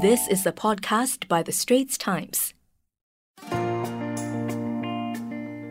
This is a podcast by The Straits Times.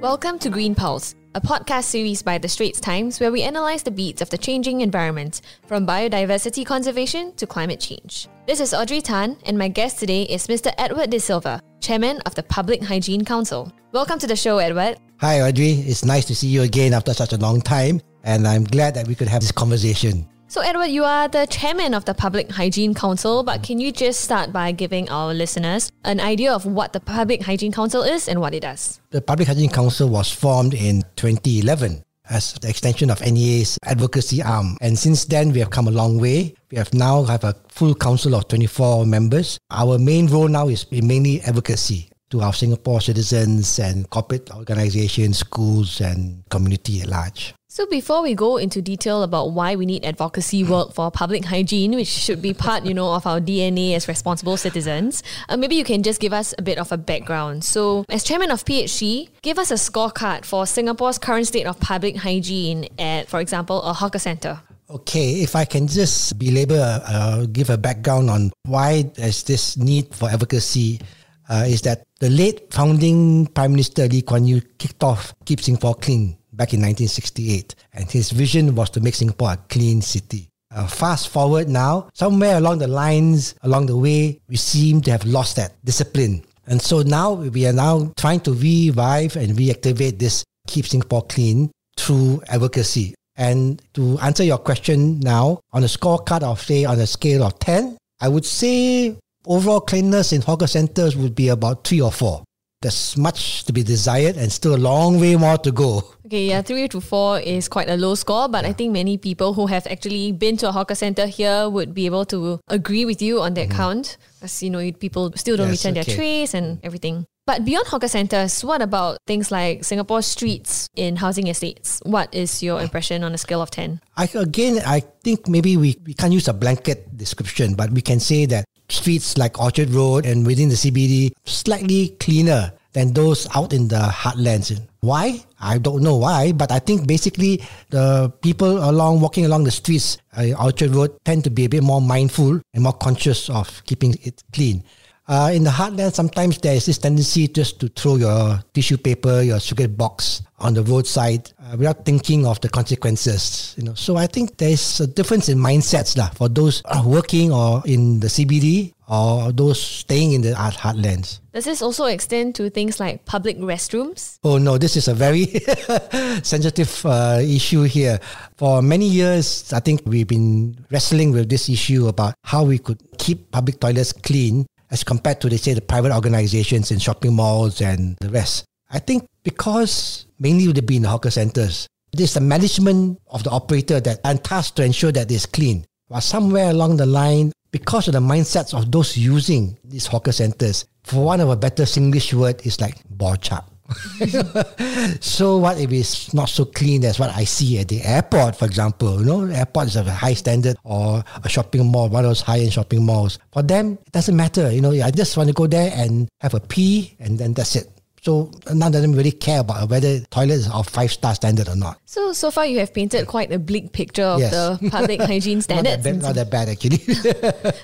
Welcome to Green Pulse, a podcast series by The Straits Times where we analyze the beats of the changing environment, from biodiversity conservation to climate change. This is Audrey Tan, and my guest today is Mr. Edward D'Silva, Chairman of the Public Hygiene Council. Welcome to the show, Edward. Hi, Audrey. It's nice to see you again after such a long time, and I'm glad that we could have this conversation. So, Edward, you are the chairman of the Public Hygiene Council, but can you just start by giving our listeners an idea of what the Public Hygiene Council is and what it does? The Public Hygiene Council was formed in 2011 as the extension of NEA's advocacy arm. And since then, we have come a long way. We have now have a full council of 24 members. Our main role now is mainly advocacy to our Singapore citizens and corporate organizations, schools, and community at large. So, before we go into detail about why we need advocacy work for public hygiene, which should be part, you know, of our DNA as responsible citizens, uh, maybe you can just give us a bit of a background. So, as chairman of PHC, give us a scorecard for Singapore's current state of public hygiene at, for example, a hawker center. Okay, if I can just belabor, uh, give a background on why there's this need for advocacy, uh, is that the late founding Prime Minister Lee Kuan Yew kicked off Keep Singapore Clean back in 1968, and his vision was to make Singapore a clean city. Uh, fast forward now, somewhere along the lines, along the way, we seem to have lost that discipline. And so now we are now trying to revive and reactivate this Keep Singapore Clean through advocacy. And to answer your question now, on a scorecard of say on a scale of 10, I would say overall cleanliness in hawker centers would be about three or four. There's much to be desired and still a long way more to go. Okay, yeah, three to four is quite a low score, but yeah. I think many people who have actually been to a hawker center here would be able to agree with you on that mm-hmm. count. As you know, people still don't yes, return okay. their trays and everything. But beyond hawker centers, what about things like Singapore streets in housing estates? What is your impression on a scale of 10? I, again, I think maybe we, we can't use a blanket description, but we can say that streets like Orchard Road and within the CBD slightly cleaner than those out in the heartlands. Why? I don't know why, but I think basically the people along walking along the streets, uh, Orchard Road, tend to be a bit more mindful and more conscious of keeping it clean. Uh, in the heartland, sometimes there is this tendency just to throw your tissue paper, your sugar box on the roadside uh, without thinking of the consequences. You know, so I think there is a difference in mindsets lah, for those working or in the CBD or those staying in the heartlands. Does this also extend to things like public restrooms? Oh no, this is a very sensitive uh, issue here. For many years, I think we've been wrestling with this issue about how we could keep public toilets clean as compared to, they say, the private organizations in shopping malls and the rest. I think because mainly would be in the hawker centers, it is the management of the operator that are tasked to ensure that it's clean. But somewhere along the line, because of the mindsets of those using these hawker centers, for one of a better Singlish word, is like borchap. so what if it's not so clean as what I see at the airport, for example? You know, airport is a high standard or a shopping mall, one of those high-end shopping malls. For them, it doesn't matter. You know, I just want to go there and have a pee and then that's it. So none of them really care about whether toilets are five star standard or not. So so far you have painted quite a bleak picture of yes. the public hygiene standards. not, that bad, not that bad actually.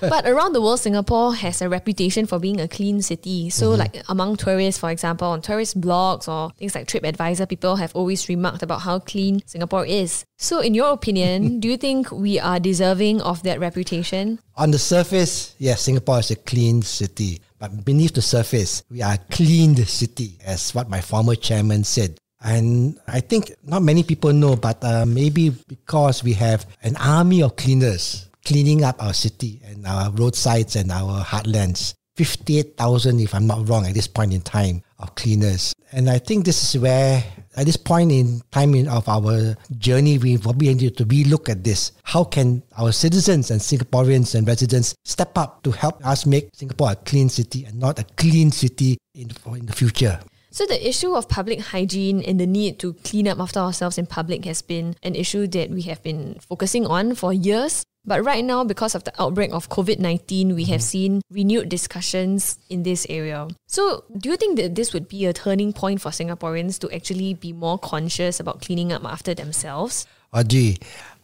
but around the world, Singapore has a reputation for being a clean city. So mm-hmm. like among tourists, for example, on tourist blogs or things like TripAdvisor, people have always remarked about how clean Singapore is. So in your opinion, do you think we are deserving of that reputation? On the surface, yes, Singapore is a clean city. But beneath the surface, we are a cleaned city, as what my former chairman said. And I think not many people know, but uh, maybe because we have an army of cleaners cleaning up our city and our roadsides and our heartlands. 58,000, if I'm not wrong, at this point in time of cleaners. And I think this is where at this point in time in, of our journey, we probably need to relook at this. How can our citizens and Singaporeans and residents step up to help us make Singapore a clean city and not a clean city in, in the future? So, the issue of public hygiene and the need to clean up after ourselves in public has been an issue that we have been focusing on for years. But right now, because of the outbreak of COVID 19, we have mm-hmm. seen renewed discussions in this area. So, do you think that this would be a turning point for Singaporeans to actually be more conscious about cleaning up after themselves? Audrey,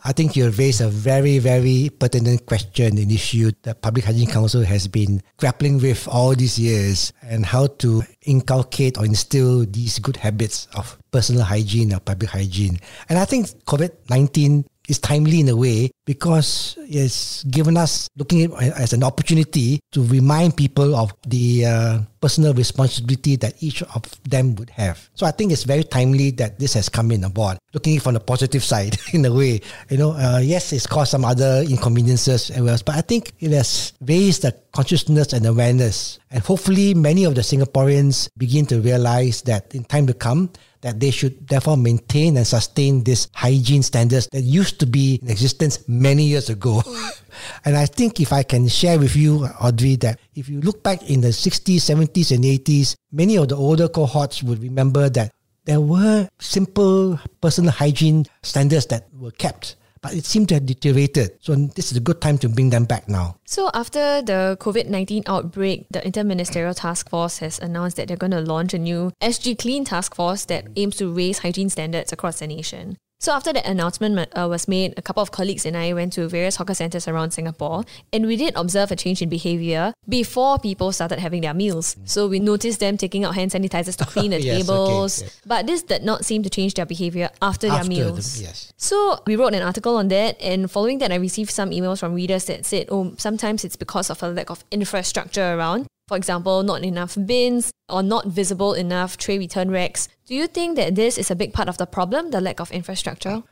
I think you raised a very, very pertinent question, an issue that Public Hygiene Council has been grappling with all these years and how to inculcate or instill these good habits of personal hygiene or public hygiene. And I think COVID 19 is timely in a way because it's given us looking at as an opportunity to remind people of the uh, personal responsibility that each of them would have. So I think it's very timely that this has come in aboard. Looking from the positive side, in a way, you know, uh, yes, it's caused some other inconveniences and else, but I think it has raised the consciousness and awareness, and hopefully many of the Singaporeans begin to realize that in time to come that they should therefore maintain and sustain this hygiene standards that used to be in existence many years ago. and I think if I can share with you, Audrey, that if you look back in the 60s, 70s, and 80s, many of the older cohorts would remember that there were simple personal hygiene standards that were kept but it seemed to have deteriorated. So this is a good time to bring them back now. So after the COVID-19 outbreak, the Interministerial Task Force has announced that they're going to launch a new SG Clean task force that aims to raise hygiene standards across the nation. So after that announcement uh, was made, a couple of colleagues and I went to various hawker centres around Singapore, and we did observe a change in behaviour before people started having their meals. So we noticed them taking out hand sanitizers to clean the yes, tables, okay, yes. but this did not seem to change their behaviour after, after, their meals. The, yes. So we wrote an article on that, and following that, I received some emails from readers that said, "Oh, sometimes it's because of a lack of infrastructure around." For example, not enough bins or not visible enough tray return racks. Do you think that this is a big part of the problem, the lack of infrastructure?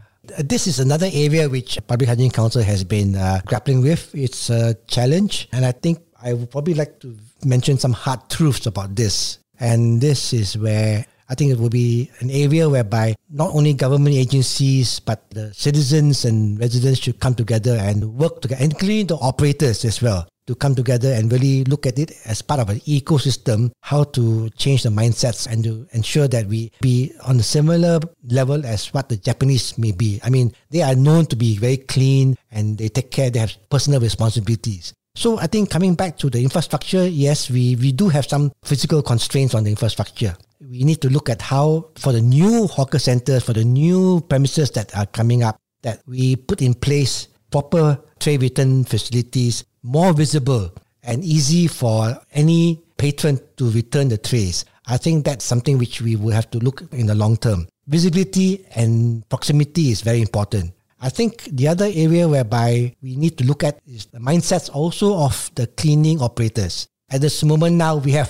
This is another area which Public Hygiene Council has been uh, grappling with. It's a challenge, and I think I would probably like to mention some hard truths about this. And this is where I think it will be an area whereby not only government agencies but the citizens and residents should come together and work together, including the operators as well to come together and really look at it as part of an ecosystem, how to change the mindsets and to ensure that we be on a similar level as what the Japanese may be. I mean, they are known to be very clean and they take care, they have personal responsibilities. So I think coming back to the infrastructure, yes, we, we do have some physical constraints on the infrastructure. We need to look at how for the new hawker centers, for the new premises that are coming up, that we put in place proper tray return facilities more visible and easy for any patron to return the trays. I think that's something which we will have to look in the long term. Visibility and proximity is very important. I think the other area whereby we need to look at is the mindsets also of the cleaning operators. At this moment now, we have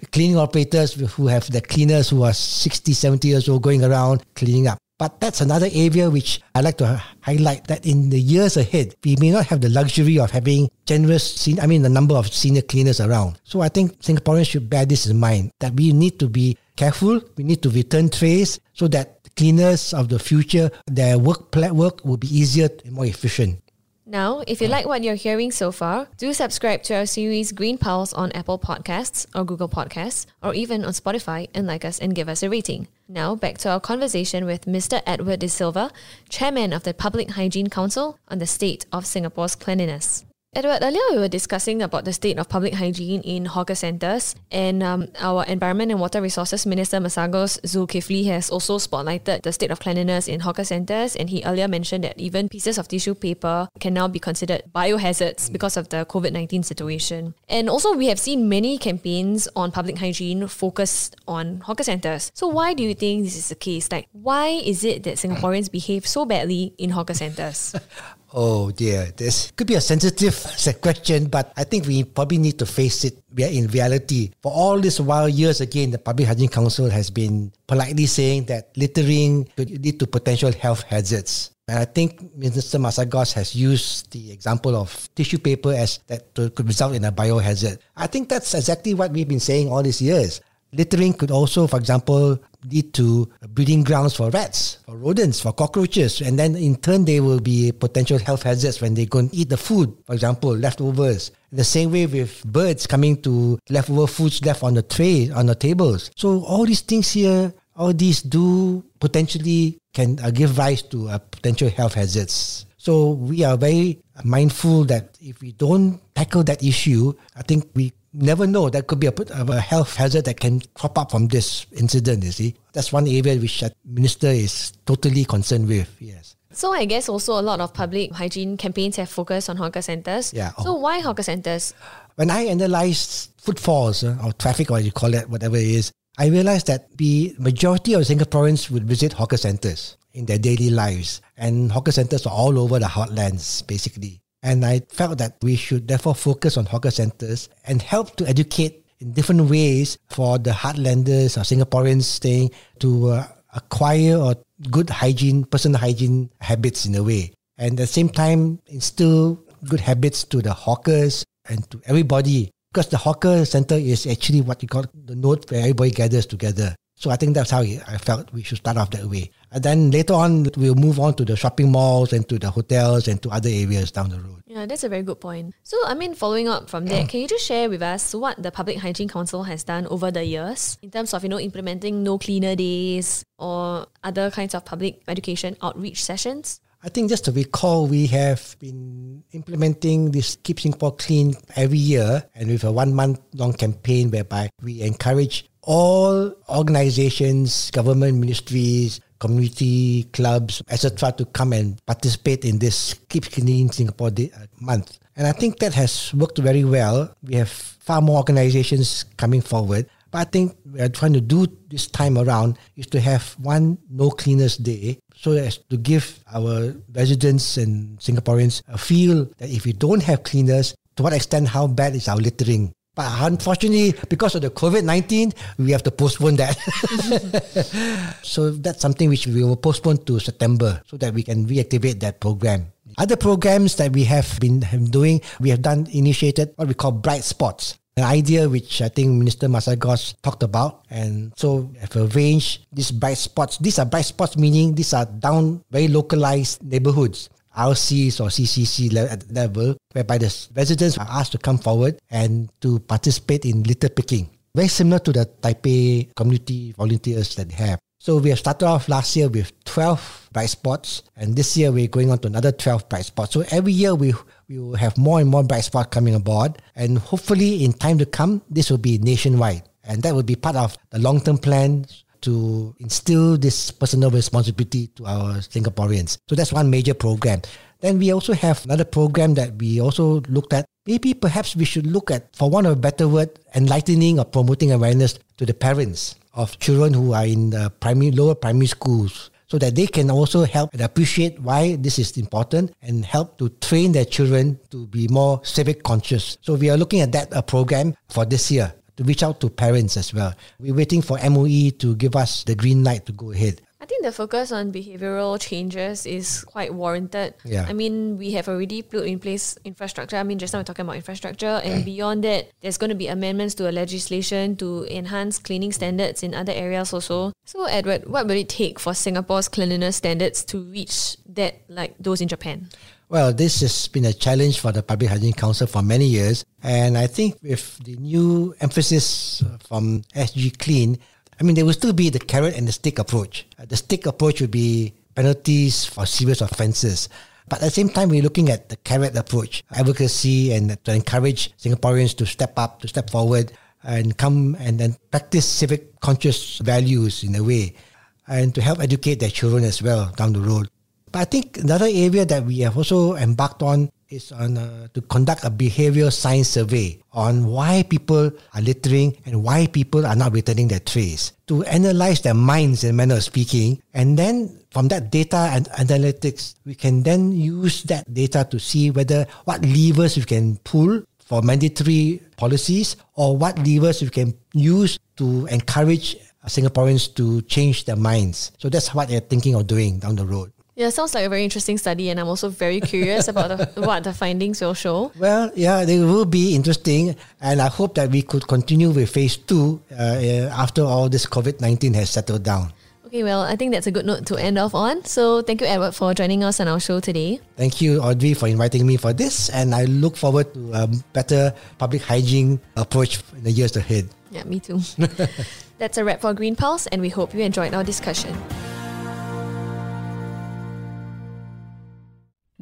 cleaning operators who have the cleaners who are 60, 70 years old going around cleaning up. But that's another area which I like to highlight that in the years ahead, we may not have the luxury of having generous, I mean, the number of senior cleaners around. So I think Singaporeans should bear this in mind that we need to be careful. We need to return trays so that cleaners of the future, their work, work will be easier and more efficient. Now, if you like what you're hearing so far, do subscribe to our series Green Pulse on Apple Podcasts or Google Podcasts or even on Spotify and like us and give us a rating. Now, back to our conversation with Mr. Edward D'Silva, Chairman of the Public Hygiene Council on the state of Singapore's cleanliness. Edward, earlier we were discussing about the state of public hygiene in hawker centres, and um, our Environment and Water Resources Minister Masagos Zulkifli has also spotlighted the state of cleanliness in hawker centres, and he earlier mentioned that even pieces of tissue paper can now be considered biohazards because of the COVID 19 situation. And also, we have seen many campaigns on public hygiene focused on hawker centres. So, why do you think this is the case? Like, why is it that Singaporeans behave so badly in hawker centres? Oh dear, this could be a sensitive question, but I think we probably need to face it We are in reality. For all this while, years again, the Public Hygiene Council has been politely saying that littering could lead to potential health hazards. And I think Minister Masagos has used the example of tissue paper as that could result in a biohazard. I think that's exactly what we've been saying all these years. Littering could also, for example, lead to breeding grounds for rats, for rodents, for cockroaches, and then in turn they will be potential health hazards when they go and eat the food, for example, leftovers. The same way with birds coming to leftover foods left on the tray, on the tables. So all these things here, all these do potentially can uh, give rise to uh, potential health hazards. So we are very mindful that if we don't tackle that issue, I think we never know. That could be a, a health hazard that can crop up from this incident, you see. That's one area which the minister is totally concerned with, yes. So I guess also a lot of public hygiene campaigns have focused on hawker centers. Yeah. So why hawker centers? When I analyzed footfalls uh, or traffic, or you call it, whatever it is, I realized that the majority of Singaporeans would visit hawker centers in their daily lives. And hawker centers are all over the heartlands, basically. And I felt that we should therefore focus on hawker centers and help to educate in different ways for the heartlanders or Singaporeans staying to uh, acquire or good hygiene, personal hygiene habits in a way. And at the same time, instill good habits to the hawkers and to everybody. Because the hawker center is actually what you call the node where everybody gathers together. So I think that's how I felt we should start off that way. And then later on, we'll move on to the shopping malls and to the hotels and to other areas down the road. Yeah, that's a very good point. So, I mean, following up from that, can you just share with us what the Public Hygiene Council has done over the years in terms of, you know, implementing no cleaner days or other kinds of public education outreach sessions? I think just to recall, we have been implementing this Keep Singapore Clean every year and with a one month long campaign whereby we encourage all organizations, government ministries, community clubs, etc., to come and participate in this Keep Clean Singapore Day, uh, month. And I think that has worked very well. We have far more organizations coming forward. But I think we are trying to do this time around is to have one No Cleaners Day so as to give our residents and Singaporeans a feel that if we don't have cleaners, to what extent how bad is our littering? But unfortunately, because of the COVID 19, we have to postpone that. so that's something which we will postpone to September so that we can reactivate that program. Other programs that we have been doing, we have done initiated what we call bright spots. An idea which I think Minister Masagos talked about. And so have arranged these bright spots. These are bright spots, meaning these are down very localized neighborhoods. RCs or CCC level, whereby the residents are asked to come forward and to participate in litter picking. Very similar to the Taipei community volunteers that they have. So we have started off last year with 12 bright spots, and this year we're going on to another 12 bright spots. So every year we we will have more and more bright spots coming aboard, and hopefully in time to come, this will be nationwide, and that will be part of the long-term plan to instill this personal responsibility to our Singaporeans. So that's one major program. Then we also have another program that we also looked at. Maybe perhaps we should look at, for one of a better word, enlightening or promoting awareness to the parents of children who are in the primary, lower primary schools so that they can also help and appreciate why this is important and help to train their children to be more civic conscious. So we are looking at that a program for this year to reach out to parents as well. We're waiting for MOE to give us the green light to go ahead. I think the focus on behavioral changes is quite warranted. Yeah. I mean, we have already put in place infrastructure. I mean, just now we're talking about infrastructure, and beyond that, there's going to be amendments to a legislation to enhance cleaning standards in other areas also. So, Edward, what will it take for Singapore's cleanliness standards to reach that like those in Japan? Well, this has been a challenge for the Public Hygiene Council for many years. And I think with the new emphasis from SG Clean, I mean, there will still be the carrot and the stick approach. Uh, the stick approach would be penalties for serious offences. But at the same time, we're looking at the carrot approach, advocacy and to encourage Singaporeans to step up, to step forward and come and then practice civic conscious values in a way and to help educate their children as well down the road. But I think another area that we have also embarked on is on uh, to conduct a behavioral science survey on why people are littering and why people are not returning their trays to analyze their minds and manner of speaking and then from that data and analytics we can then use that data to see whether what levers we can pull for mandatory policies or what levers we can use to encourage Singaporeans to change their minds. So that's what they're thinking of doing down the road. Yeah, sounds like a very interesting study, and I'm also very curious about the, what the findings will show. Well, yeah, they will be interesting, and I hope that we could continue with phase two uh, after all this COVID 19 has settled down. Okay, well, I think that's a good note to end off on. So, thank you, Edward, for joining us on our show today. Thank you, Audrey, for inviting me for this, and I look forward to a better public hygiene approach in the years ahead. Yeah, me too. that's a wrap for Green Pulse, and we hope you enjoyed our discussion.